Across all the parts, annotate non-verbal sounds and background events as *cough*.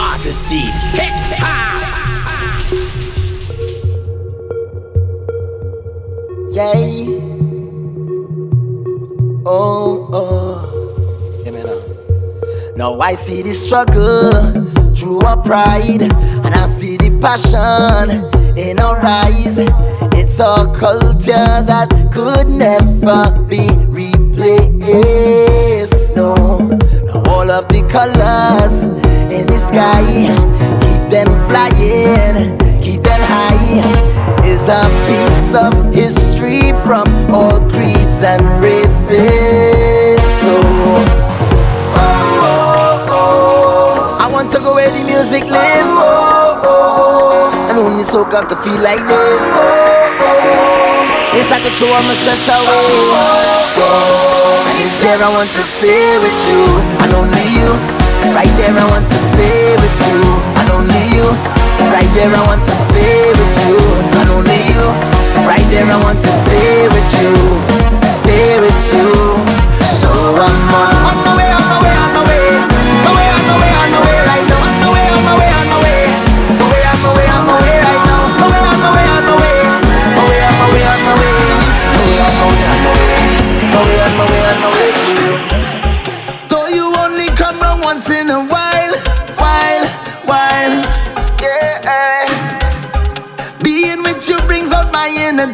artist Steve. Hip hop. Yeah. Oh, oh. Hear me now. Now I see the struggle through our pride, and I see the passion in our eyes. It's a culture that could never be replaced. No, now all of the colors in the sky, keep them flying, keep them high. Is a piece of history from all creeds and races. So, oh, oh, oh. I want to go where the music lives. Oh, oh. And only soca could feel like this. Oh, oh. It's like a all my stress away. Oh, and it's there I want to stay with you, and only you. Right there I want to stay with you, and only you. Right there I want to stay with you, and only you. Right there I want to stay with you, stay with you. So I'm on, on my way, on my way, on my way, on my way, on my way right now, on my way, on my way, on my way, on my way, on my way on my way, on my way, on my way, on my way, on my way, on my way, on my way,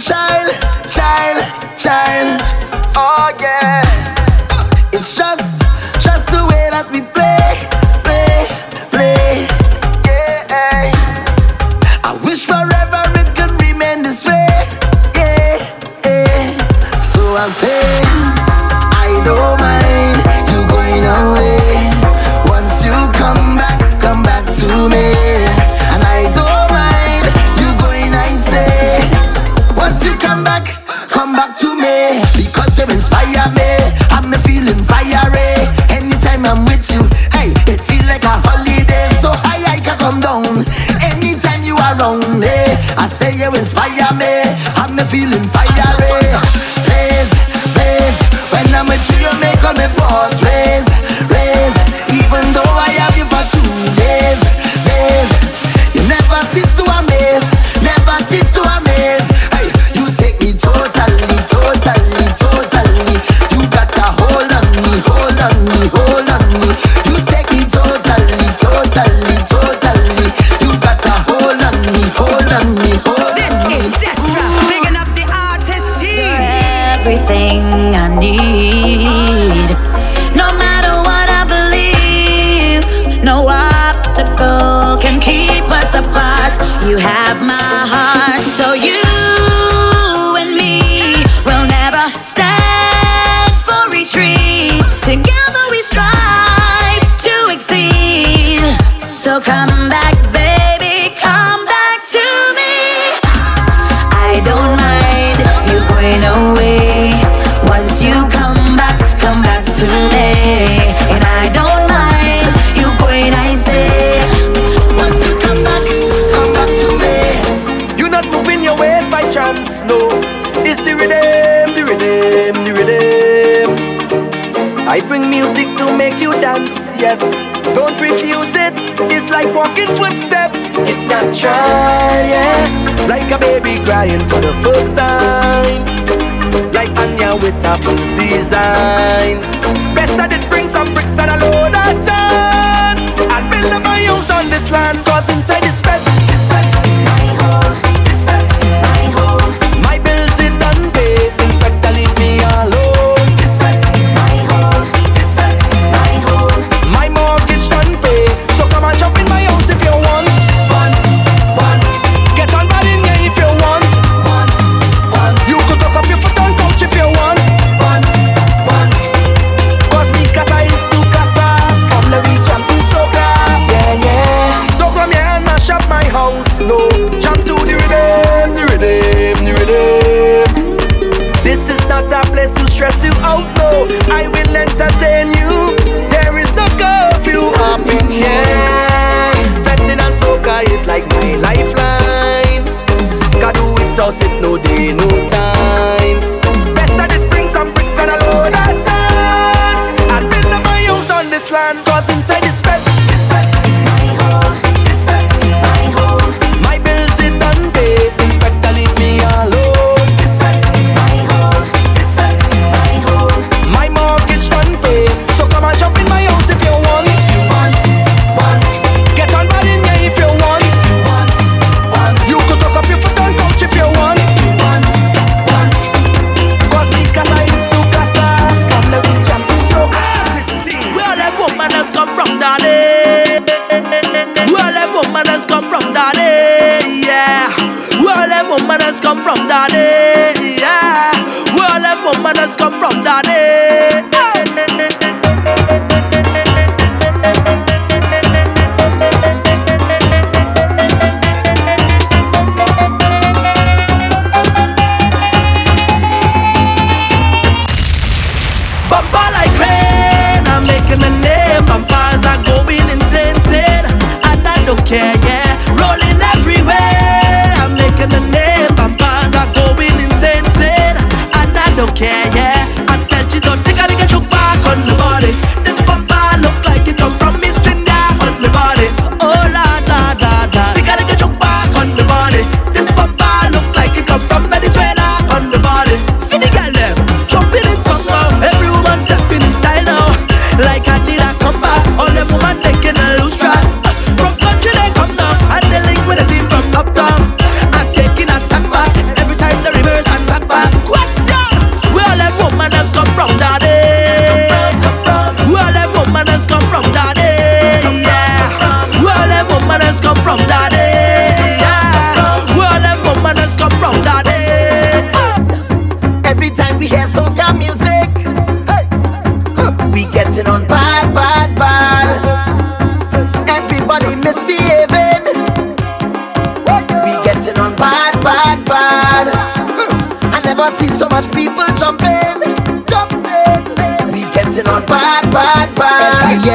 child, child. Crying for the first time. Like Anya with a first design. Best I did bring some bricks and a load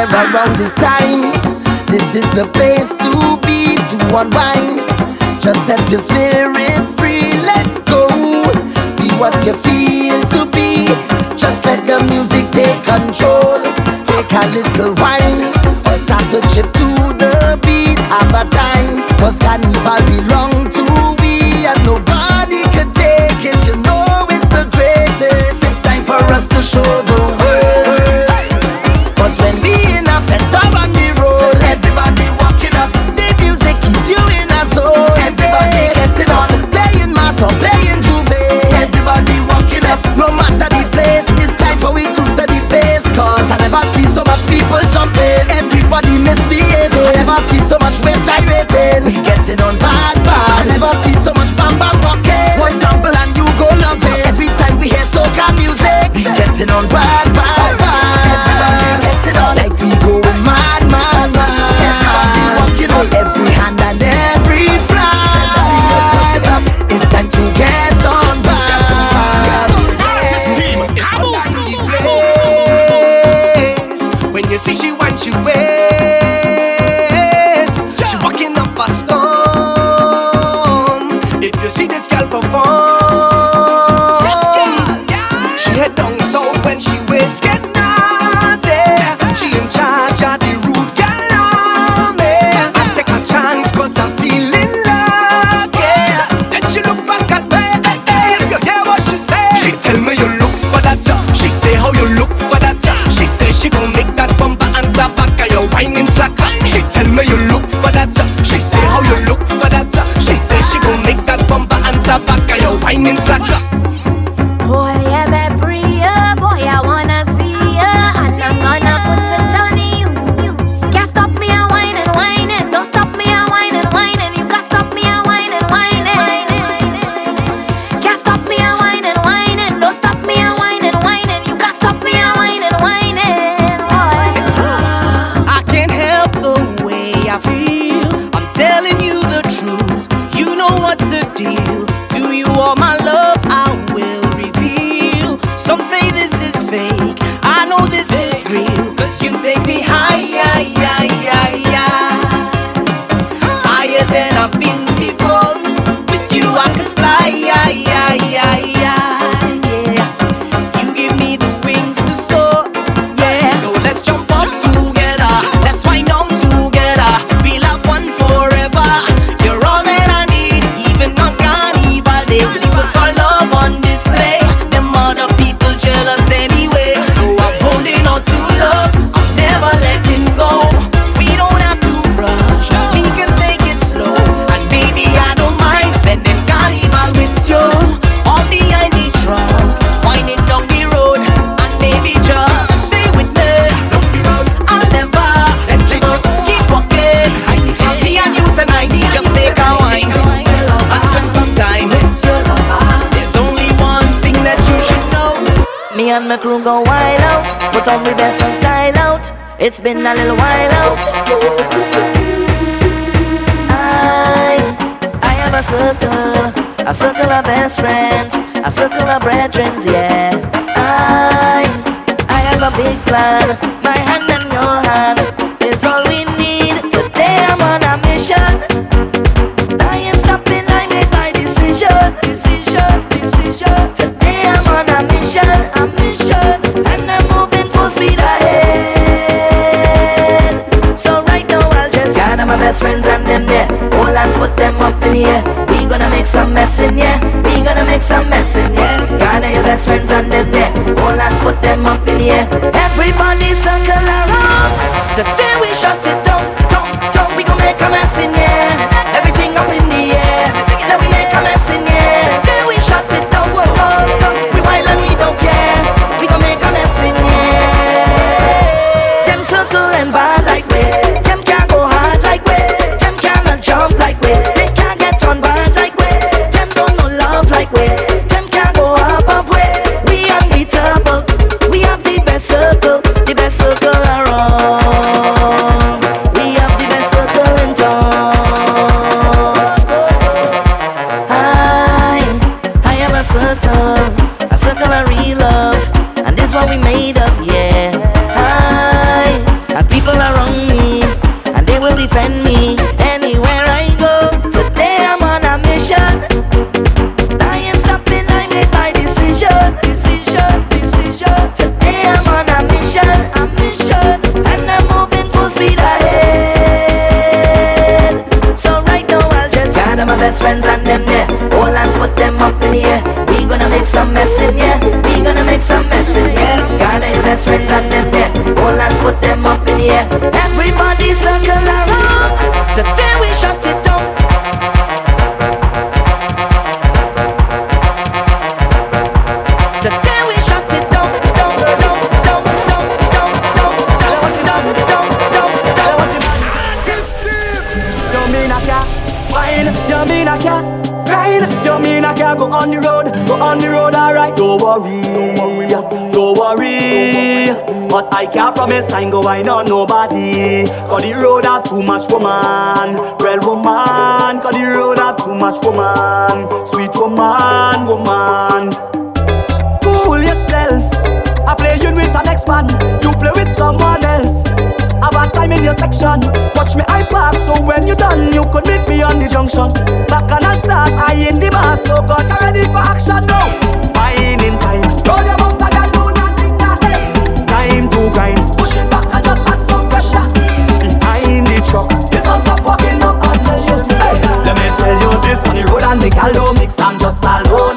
around this time. This is the place to be to unwind. Just set your spirit free, let go. Be what you feel to be. Just let the music take control. Take a little wine or start to chip to the beat. Have a time. Cause carnival belong to been a little shut it Don't worry, but I can't promise I ain't go wind on nobody. Cause the road have too much woman, real woman. Cause the road have too much woman, sweet woman, woman. Cool yourself, I play you with an X-Man, you play with someone else. Have a time in your section, watch me I pass, So when you done, you could meet me on the junction. Back and I start, I in the mass, so gosh, I'm ready for action now. Buying in time. and the gal don't mix and just alone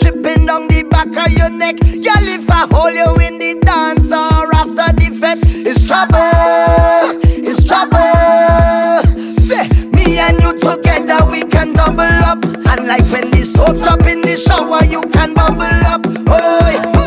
dripping down the back of your neck. Girl, if I hold you in the dance or after the fete, it's trouble, it's trouble. Say, me and you together we can double up, and like when the soap drop in the shower, you can bubble up. Oh. Yeah.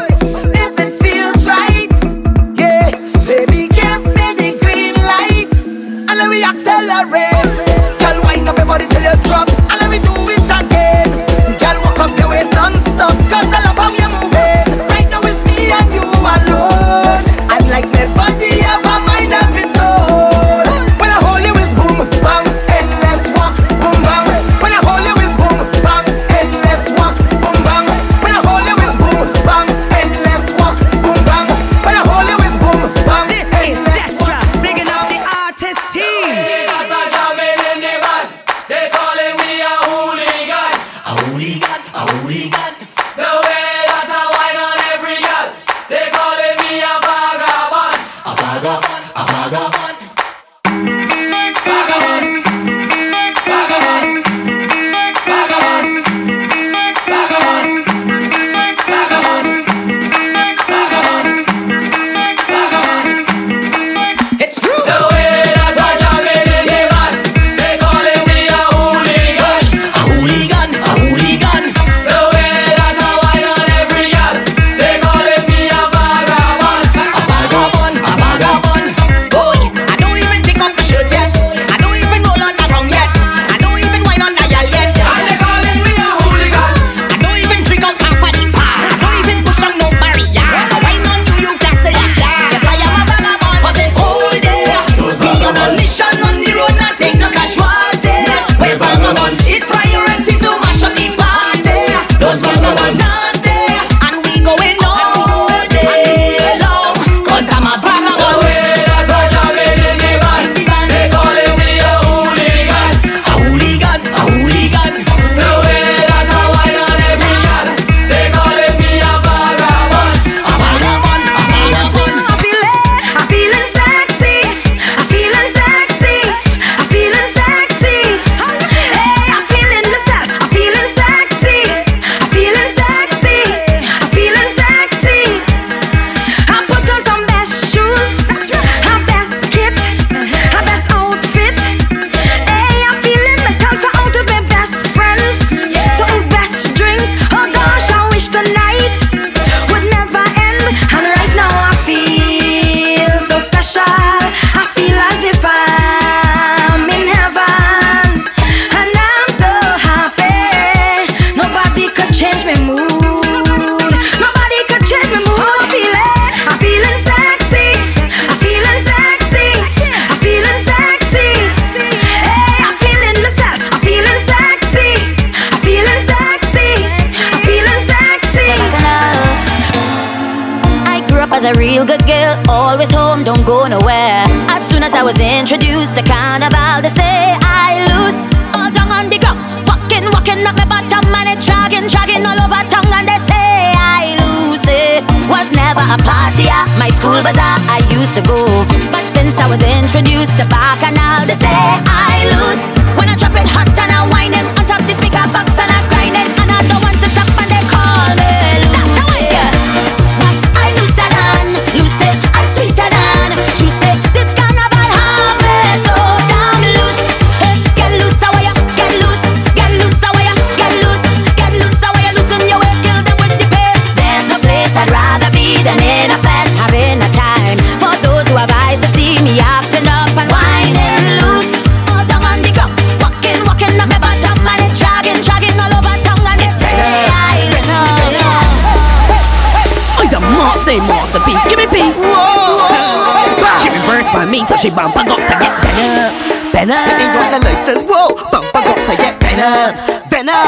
She bump I got to get better, better. Ain't got the license, whoa. Bump Bumper got to get better, better.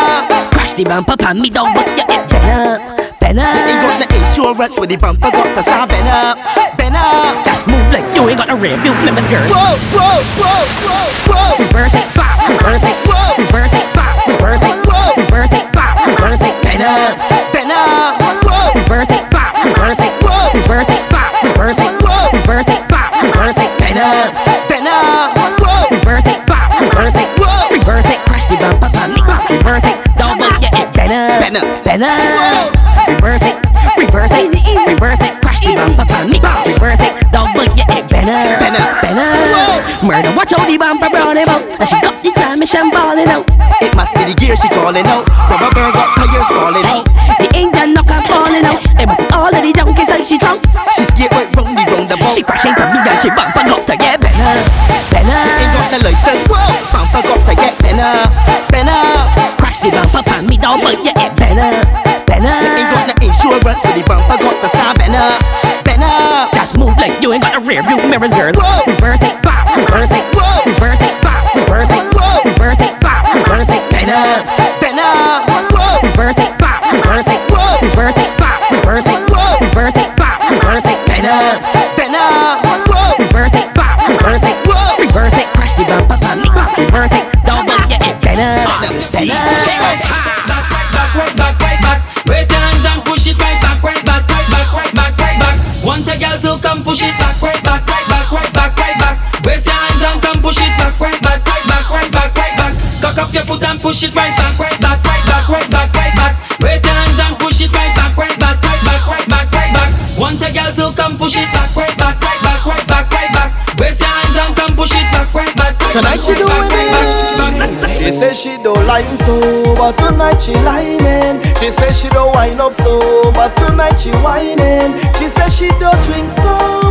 Crash the bumper pan me down, but you get better, better. Ain't got the insurance with the bumper got to start better, better. Just move like you ain't got a rear view limit, girl. Whoa, whoa, whoa, whoa, whoa. Reverse it, back, reverse it, Whoa. reverse it, back, reverse it, Whoa. reverse it, back, reverse it. Better, whoa. Reverse it, back, reverse it, Whoa. reverse it, back, Better. better. Reverse it, reverse it, reverse it, crash the bumper pan me, reverse it, double yeah, it better, Better. better. Murder, watch how the bumper brown about, and she got the transmission balling out. It must be the gear she calling out. Rubber bird got tires falling out. the Indian knocker falling out. They must all of the junkies like she drunk. She skate right round the roundabout. She crashing to me and she bump and got to get better, Ain't got the license, whoa. Bumper got to get better, better. Crash the bumper pan me but yeah, it insurance with the bumper got to start better, better. Just move like you ain't got a rear view mirrors, girl. Whoa. Reverse it, back, reverse it, push it right back, right back, right back, right back, right back. Raise your hands and push it right back, right back, right back, right back, right back. Want a girl to come push it back, right back, right back, right back, right back. Raise your hands and come push it back, right back, Tonight she doing back, right back, it. She says she don't lime so, but tonight she liming. She says she don't wine up so, but tonight she whining. She says she don't drink so,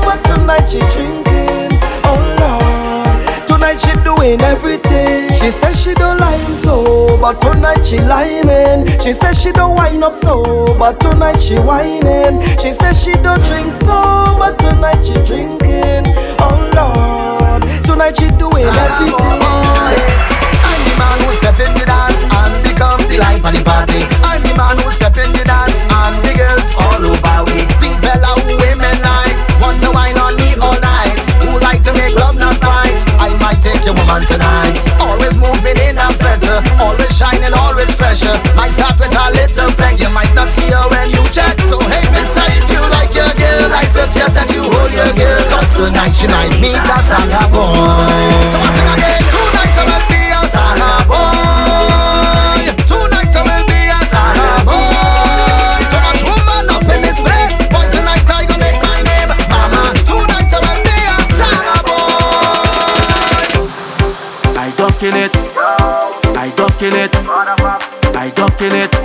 but tonight she liming. She says she don't wine up so, but tonight she whining. She says she don't drink so, but tonight she drinking. Oh Lord, tonight she doing everything. I'm the man who step in the dance and become the life of the party. I'm the man who step in the dance and the girls all over we. Think fella who women like want to wine on me all night. Who like to make love not fight. I might take your woman tonight. Always moving in a always shining, always fresher. Might start with a little flex, you might not see her when you check. So hey, mister, if you like your girl, I suggest that you hold your girl. Cause tonight she might meet a Sanga boy. So I sing again, tonight I kill it.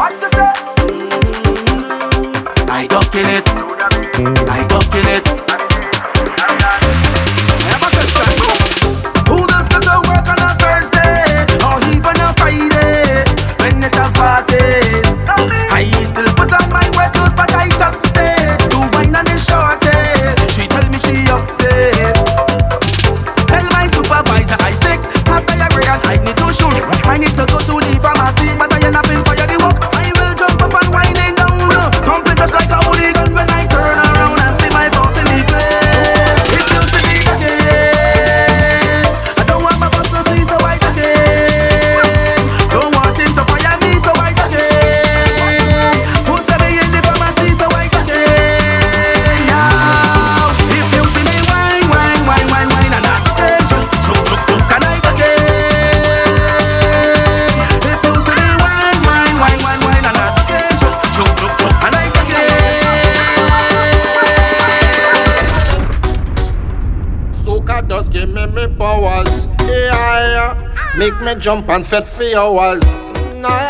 Uh, make me jump and fete for hours. Nah.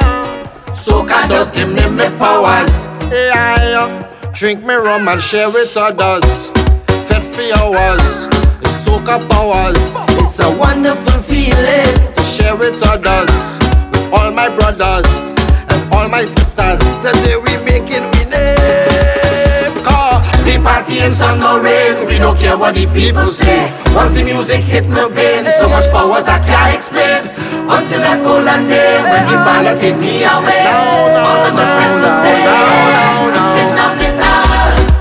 Soca does give me me powers. Yeah. Uh, drink me rum and share with others. Fete for hours. It's soca powers. It's a wonderful feeling to share with others. With all my brothers and all my sisters. Today we making party in sun no rain. We don't care what the people say. Once the music hit my veins, so much powers I can't explain. Until I go and day when the father take me away. No, no, all of my friends will say, no, no, no. Phenomenal.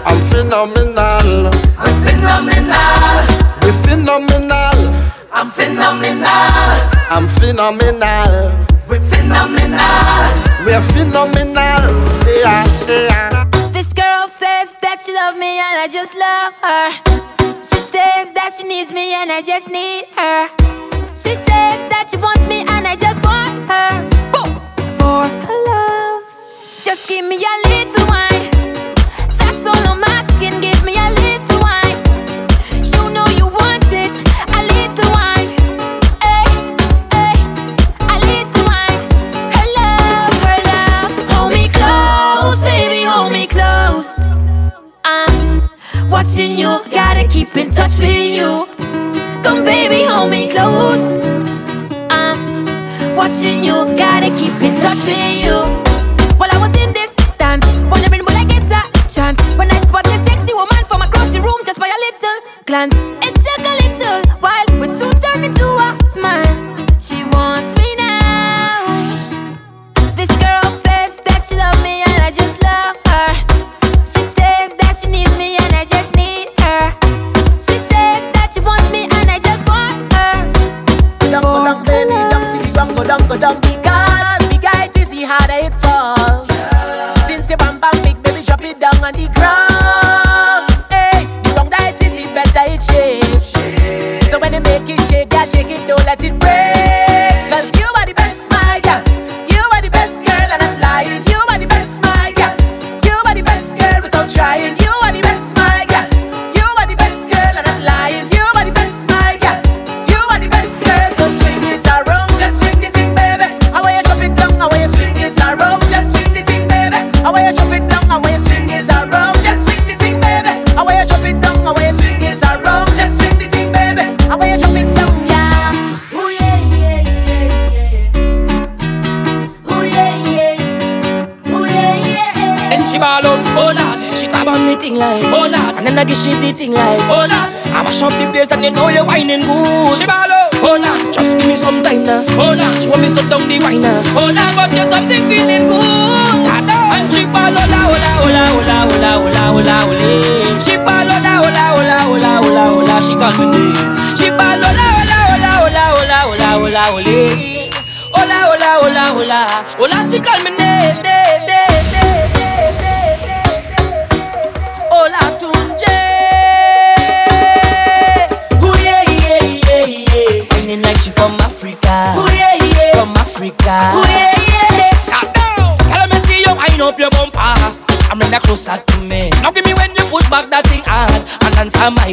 I'm phenomenal. I'm phenomenal. We're phenomenal. I'm phenomenal. I'm phenomenal. We're phenomenal. We're phenomenal. Yeah, yeah. That she loves me and I just love her. She says that she needs me and I just need her. She says that she wants me and I just want her. For her love. Just give me a little wine. That's all I'm asking. Give me a little watching you. Gotta keep in touch with you. Come, baby, hold me close. I'm watching you. Gotta keep in touch with you. While I was in this dance, wondering will I get a chance when I spot this sexy woman from across the room just by a little glance. It took a little while, but soon turned into a smile. She wants me now. This girl says that she loves me and I just love her. She says that she needs me and I just and the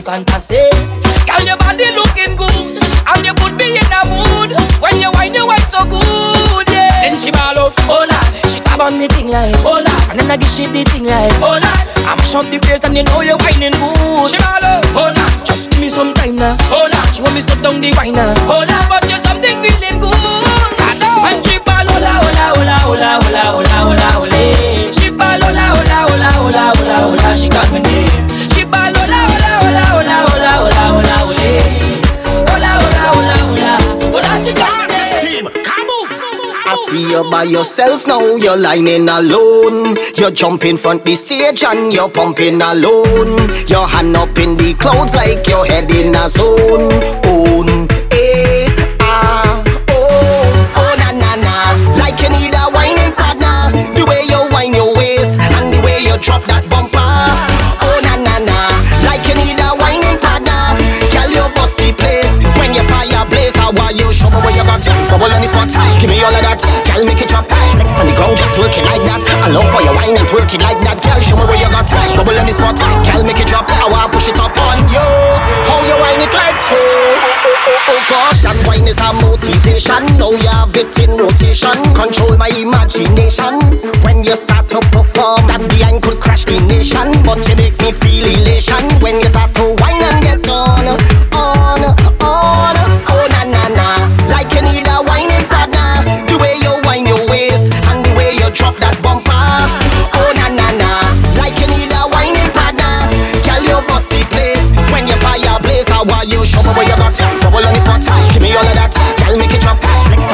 fantasy. Girl, your body looking good And you put me in a mood. When you wine, you wine so good, yeah. Then she ball out, oh lord She grab on me thing like, oh lord And then I give she the thing like, oh lord I mash up the place and you know you're whining good. She ball out, oh lord Just give me some time now, oh lord She want me stop down the wine now, oh lord I see you by yourself now, you're lining alone. You jump in front the stage and you're pumping alone. Your hand up in the clouds like your head in a zone. Own, eh, ah, oh, oh na na na. Like you need a whining partner. The way you whine your waist and the way you drop that Bubble on the spot, give me all of that. Girl, make it drop. Flex on the ground, just twerk it like that. I love how you whine and twerk it like that. Girl, show me where you got. Bubble on the spot, girl, make it drop. I wanna push it up on you. How you whine it like so? Oh, oh God, that whine is a motivation. Now you have it in rotation. Control my imagination. When you start to perform, that behind could crash the nation. But you make me feel elation when you start to whine and get on.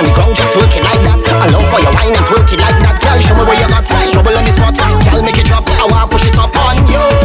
on the ground just it like that. I love for your wine and twerking like that. Girl, show me where you got. Trouble on the spot. Girl, make it drop. I wanna push it up on you.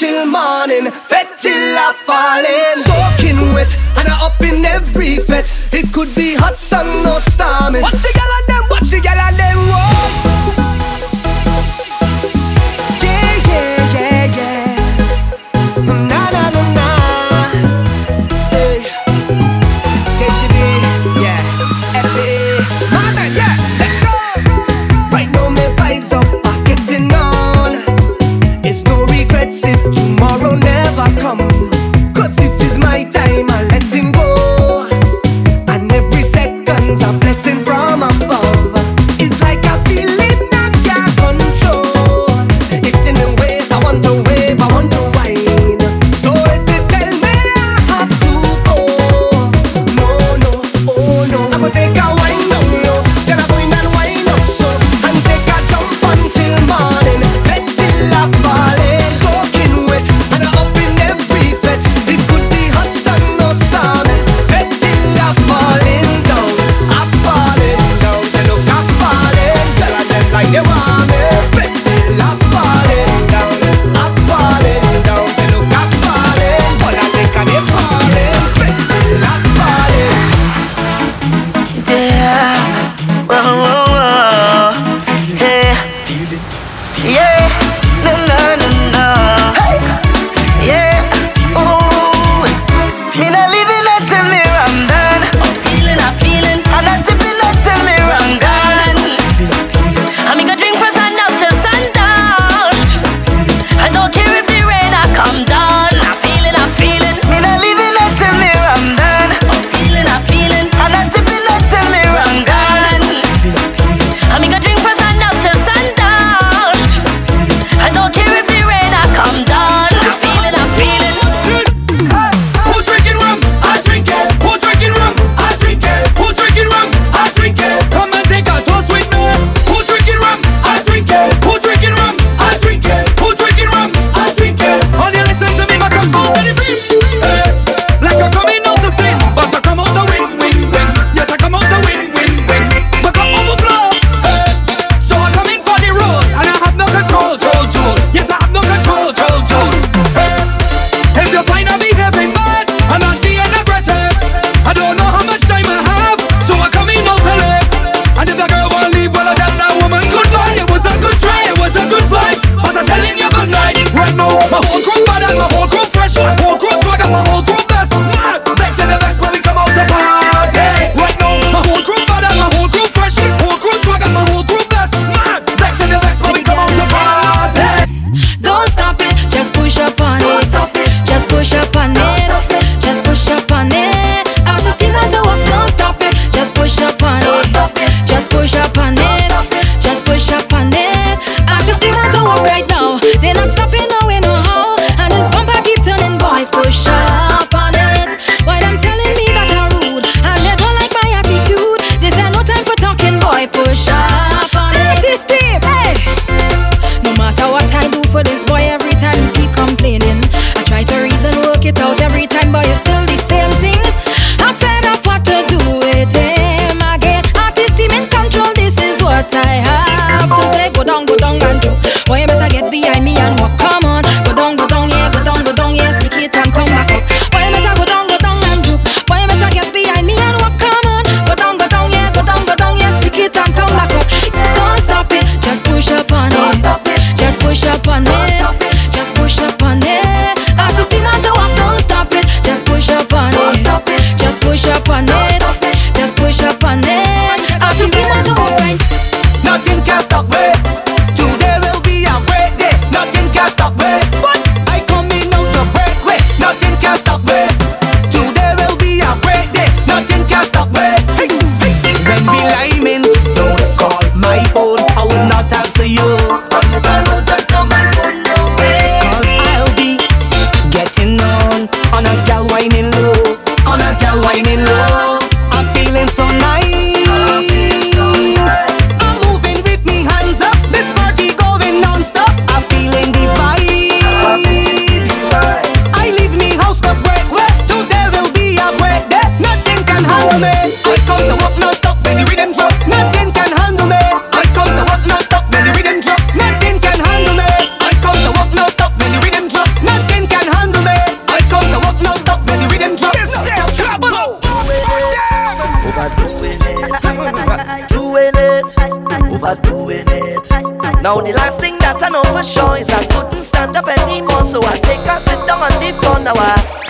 till morning, fed till I fall in. Soaking wet, and I up in every fete. It could be hot sun or stormy. What the gala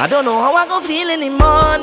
I don't know how I go feel anymore.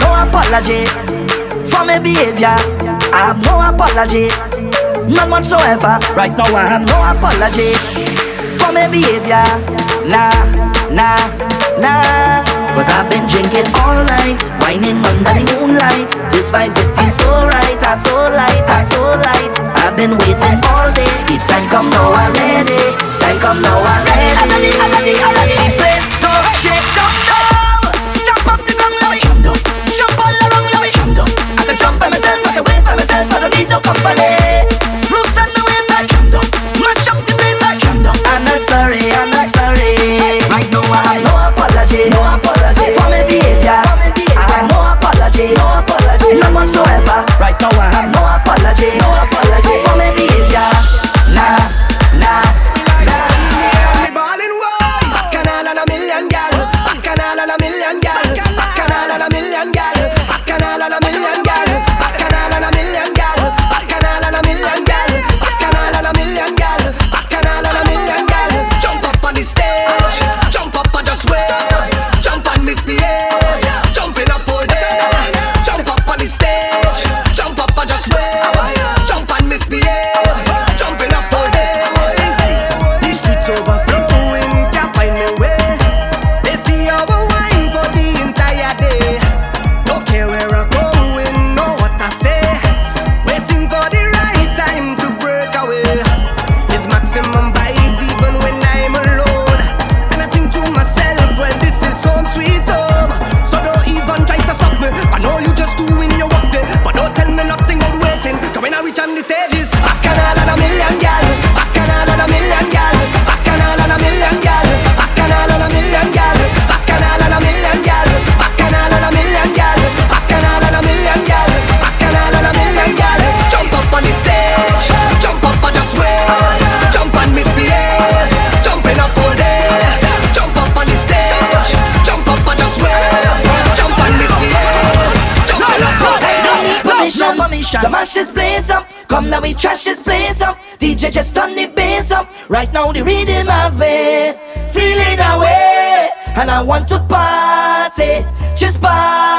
no apology for my behavior. I have no apology, none whatsoever. Right now I have no apology for my behavior. Nah, nah, nah. Cause I've been drinking all night, whining under the moonlight. This vibes it feels so right, I so light, I so light. I've been waiting all day. It's time come now I'm ready. Time come now I'm ready. I'm ready, I'm ready, shake. no company. station. Mash this place up, come now we trash this place up. DJ just turn the bass up, right now the rhythm of me feeling away, and I want to party, just party.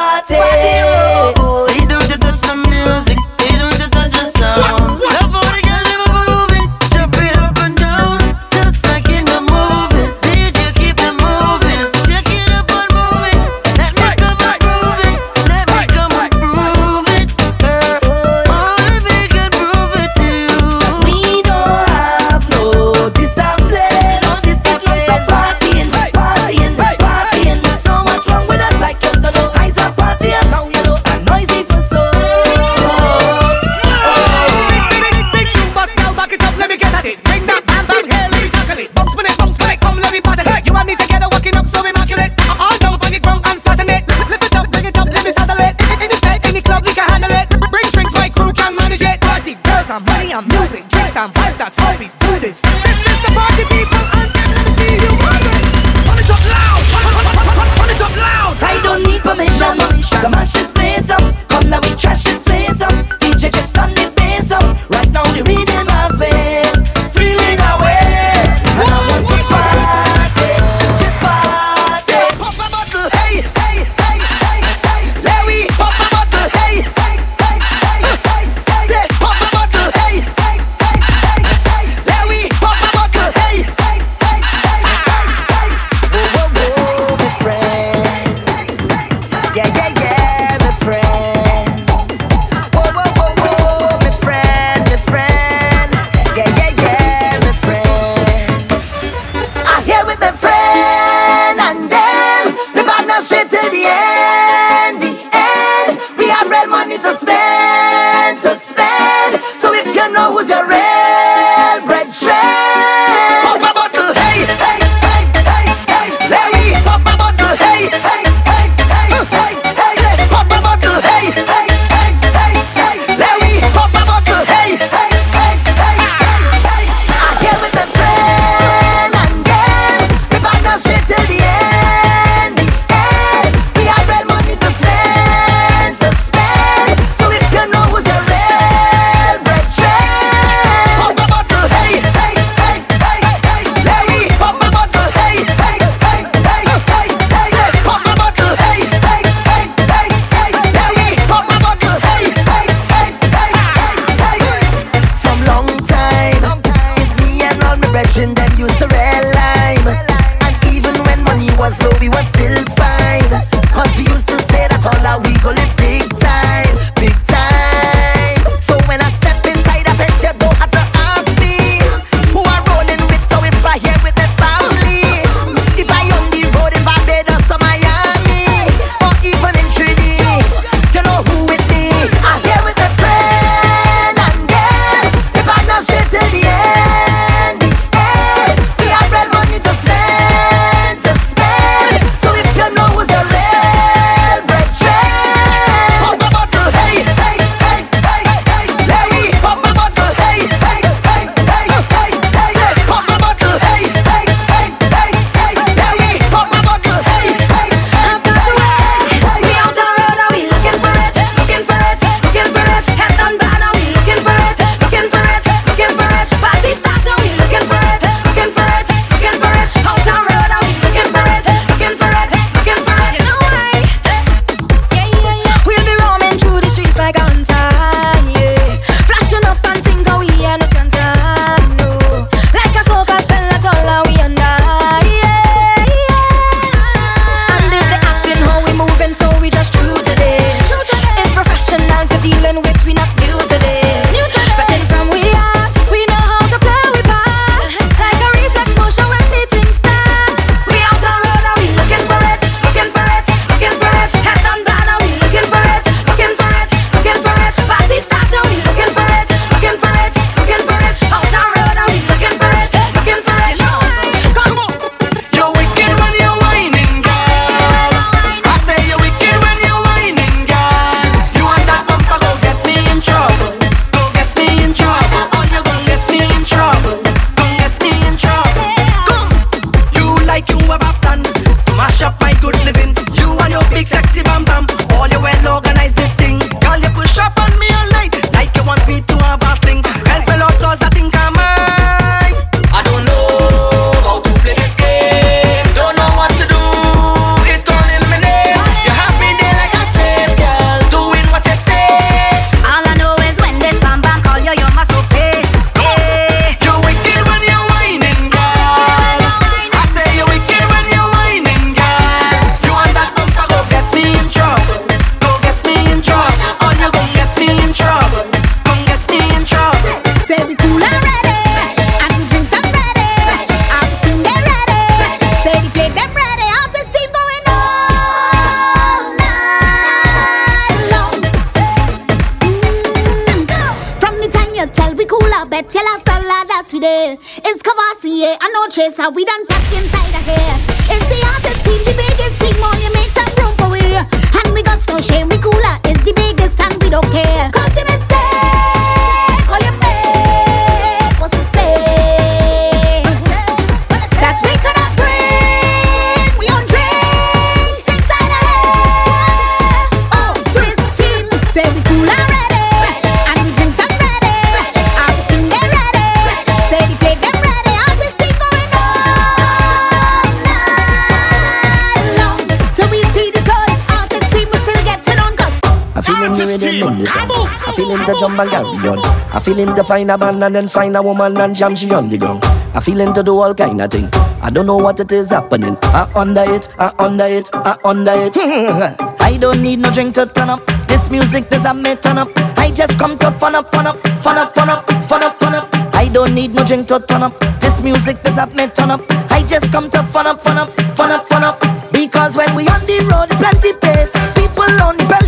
carry I feel him to jump and carry on. I feel him to find a man and then find a woman and jam she on the ground. I feel him to do all kind of thing. I don't know what it is happening. I under it, I under it, I under it. *laughs* I don't need no drink to turn up. This music doesn't me turn up. I just come to fun up, fun up, fun up, fun up, fun up, fun up. I don't need no drink to turn up. This music doesn't me turn up. I just come to fun up, fun up, fun up, fun up. Because when we on the road, it's plenty pace. People on the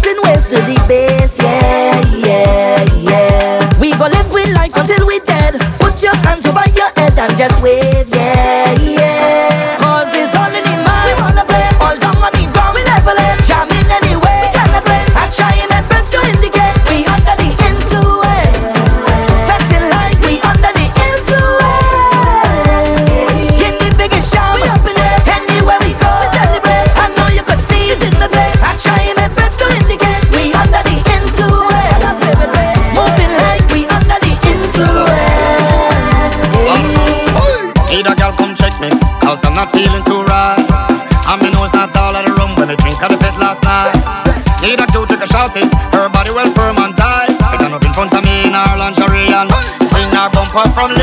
just wait. I'm from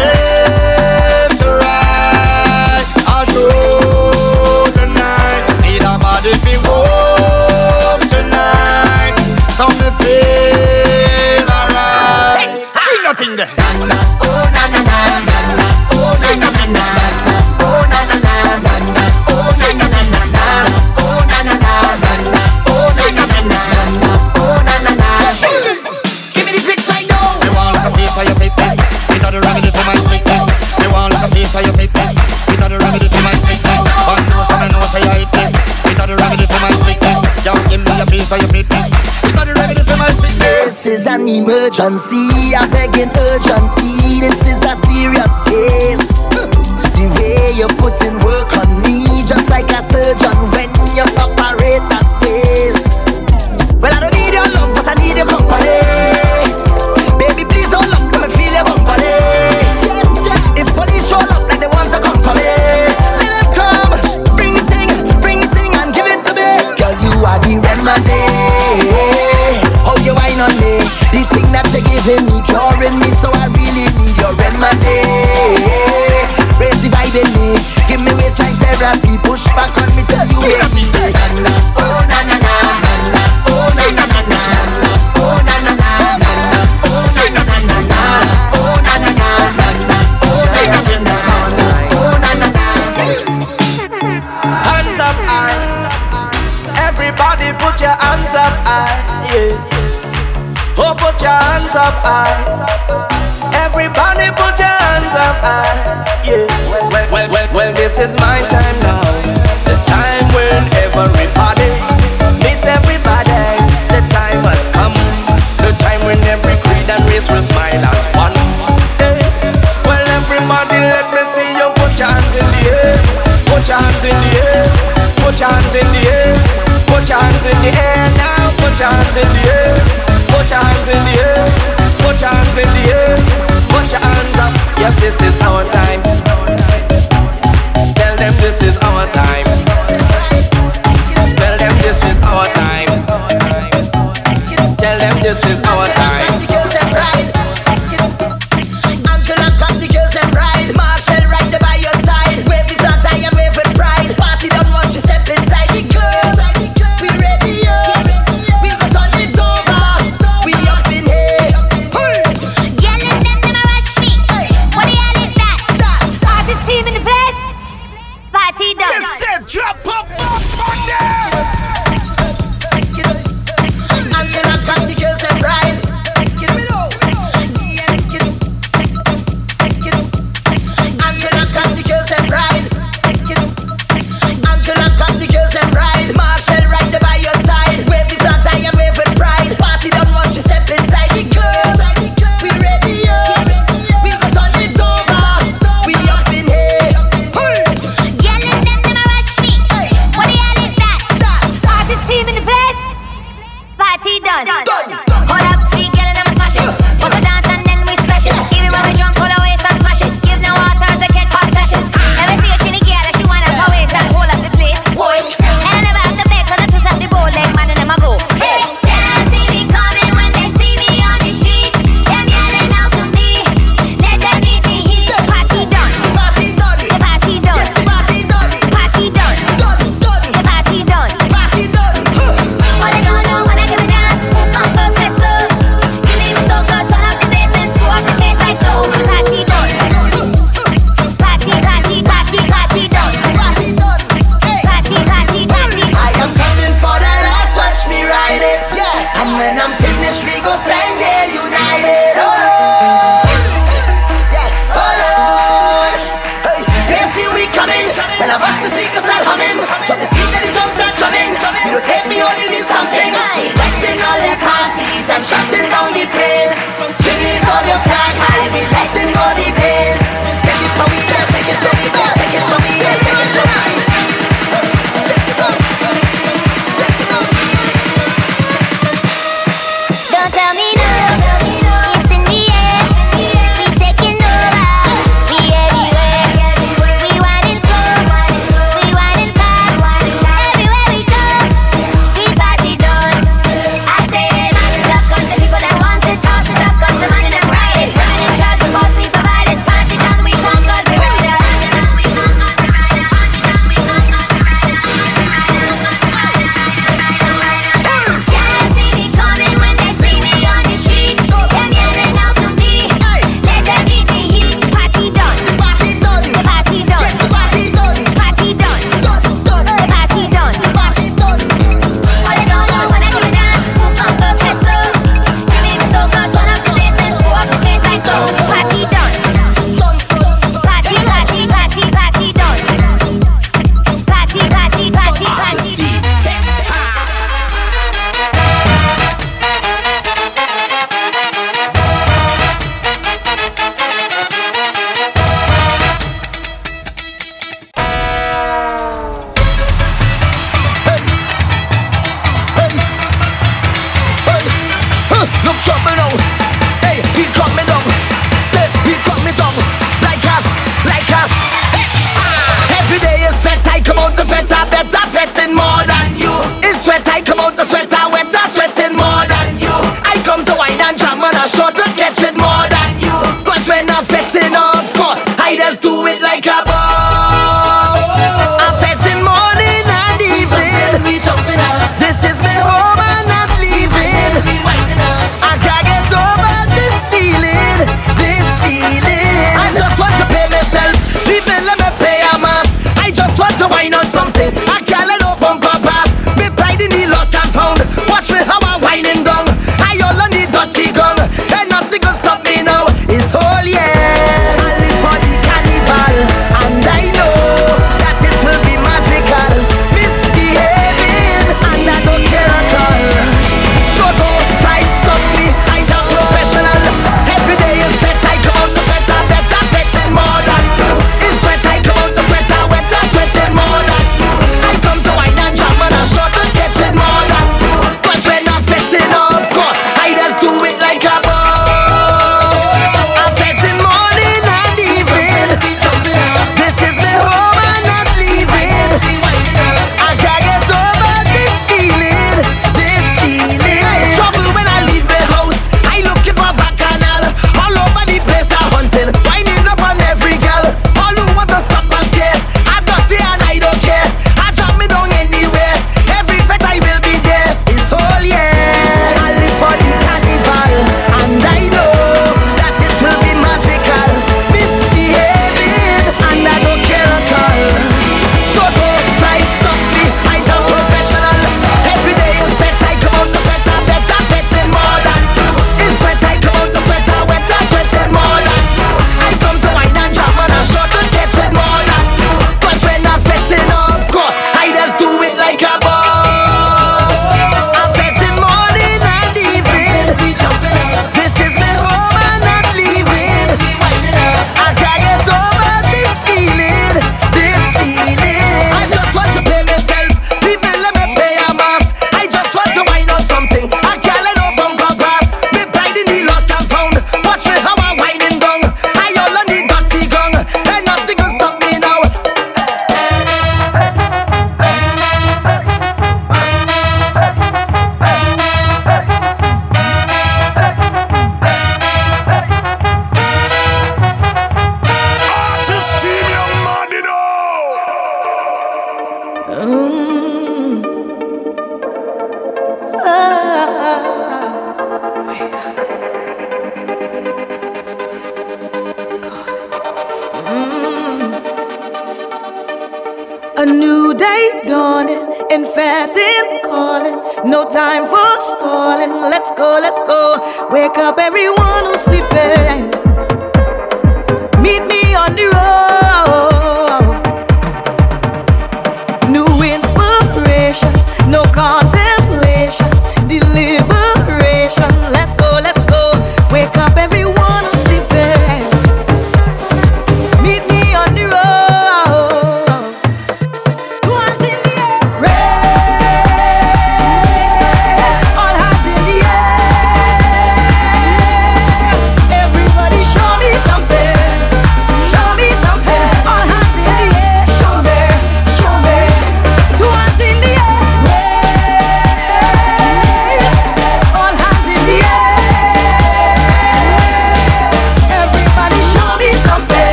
emergency. I begging urgency. This is a serious case. The way you're putting work on me, just like a surgeon.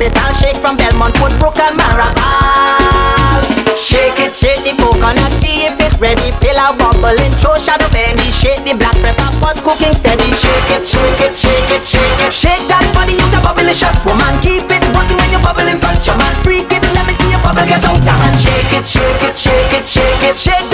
Capital, shake from Belmont, Woodbrook and Maraval. Shake it, shake the coconut, see if it ready. Feel a bubbling, throw shadow bendy. Shake the black pepper pot, cooking steady. Shake it, shake it, shake it, shake it. Shake that body, it's a bubblicious woman. Keep it working when you bubble in front your man. Freak it, let me see your bubble get out of hand. Shake it, shake it, shake it, shake it. Shake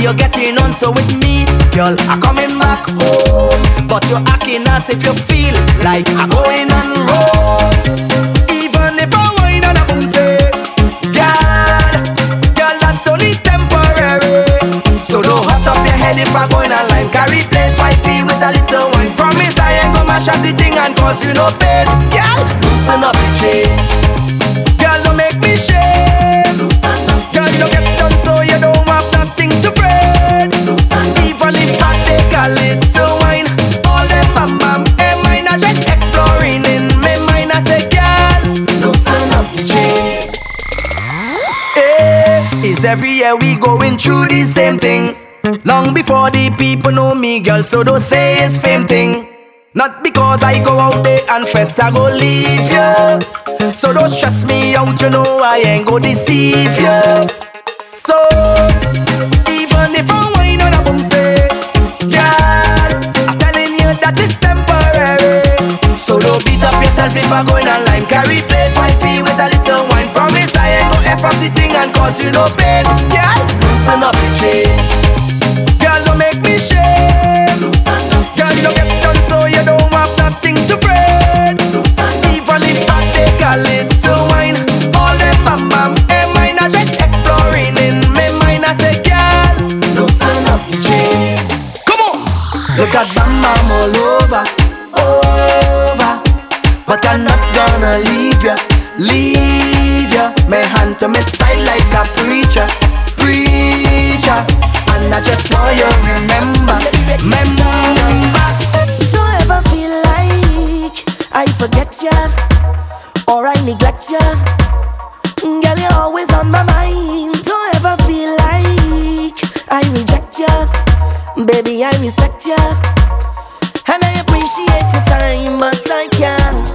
Why you getting on so with me, girl? I'm coming back home, but you're acting as if you feel like I'm going on road. Even if I whine and I boom say, girl, girl that's only temporary. So don't hot up your head if I'm going online. Carry place wifey with a little wine. Promise I ain't gonna mash up the thing and cause you no pain. Girl, loosen up the chain. Is every year we going through the same thing. Long before the people know me, girl, so don't say it's fame thing. Not because I go out there and fete, I go leave you. So don't stress me out, you know I ain't go deceive you. So, even if I whine on a boom say, girl, I'm telling you that it's temporary. So don't beat up yourself if I'm going online. Carry place wifey with I go the thing and cause you no pain. Girl, loosen up the chain. Girl, don't make me shame. Girl, you get done so you don't have nothing to fret. Even if I take a little wine, all them bam bam, eh, mine are just exploring in my mind. I say, girl, loosen up the chain. Come on, look at bam bam all over, over. But I'm not gonna leave ya, leave ya. My hand to my side like a preacher, preacher. And I just want you remember, remember. Don't ever feel like I forget ya or I neglect ya. Girl, you're always on my mind. Don't ever feel like I reject ya. Baby, I respect ya. And I appreciate your time, but I can't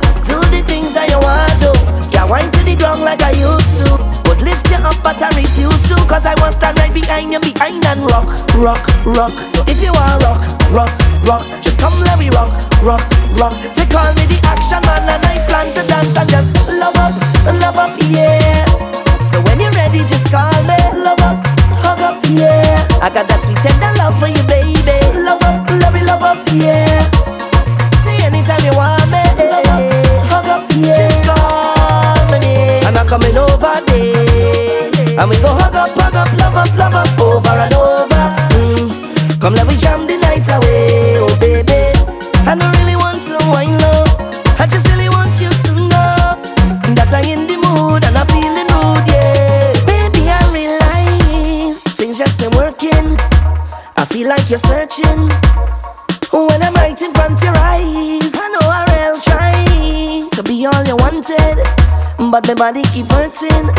like I used to. Would lift you up, but I refuse to. Cause I want stand right behind you, behind and rock, rock, rock. So if you want rock, rock, rock, just come let me rock, rock, rock. They call me the action man, and I plan to dance and just love up, love up, yeah. So when you're ready, just call me, love up, hug up, yeah. I got that sweet tender love for you, And we go hug up, hug up, love up, love up, over and over. Mm. Come let me jam the night away, oh baby. I don't really want to wine low. I just really want you to know that I'm in the mood and I'm feeling mood, yeah. Baby, I realize things just ain't working. I feel like you're searching. When I'm right in front your eyes, I know I will try to be all you wanted, but my body keep hurting.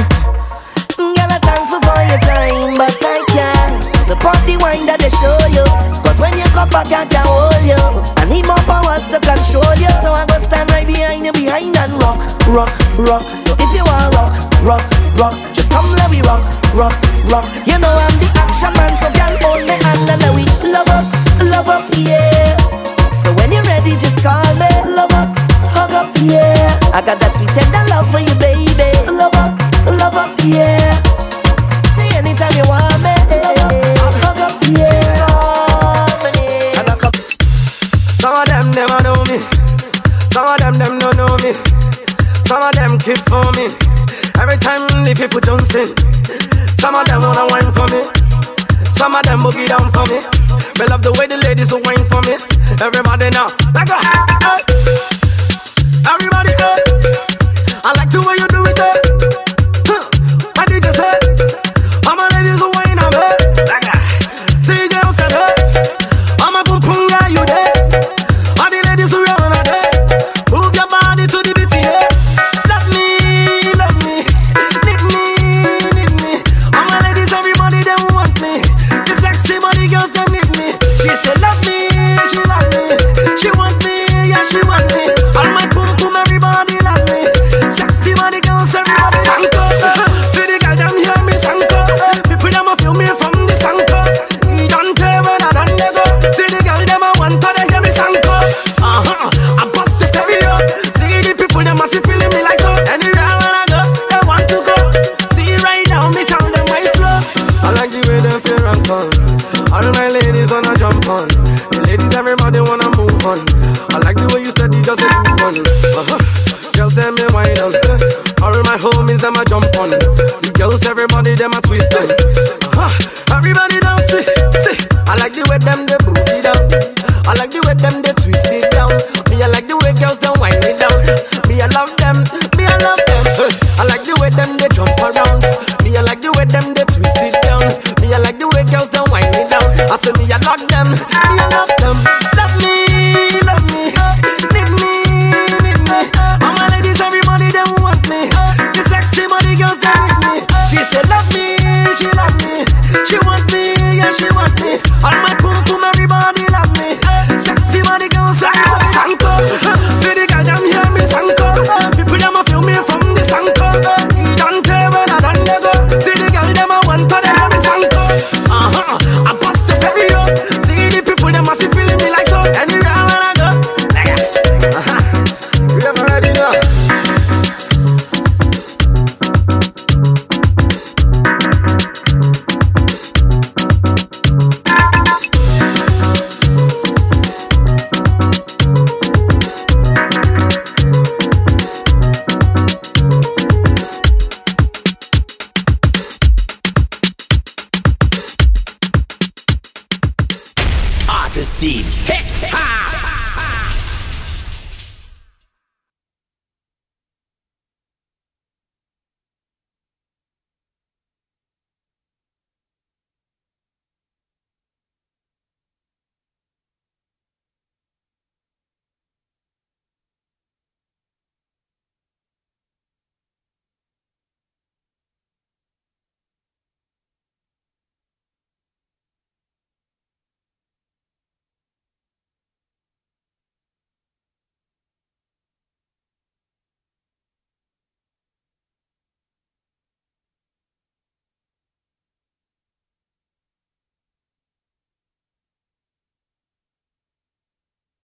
But I can't support the wine that they show you. Cause when you come I can't hold you. I need more powers to control you, so I go stand right behind you, behind and rock, rock, rock. So if you want rock, rock, rock, just come let me rock, rock, rock. You know I'm the action man, so girl, hold me and let we love up, love up, yeah. So when you're ready, just call me, love up, hug up, yeah. I got that sweet tender love for you, boogie down for me. Me love the way the ladies who wine for me. Everybody now, like a. Everybody down. All my homies, them a jump on. The girls, everybody, them a twist on. Everybody down, see, see. I like the way them, they booty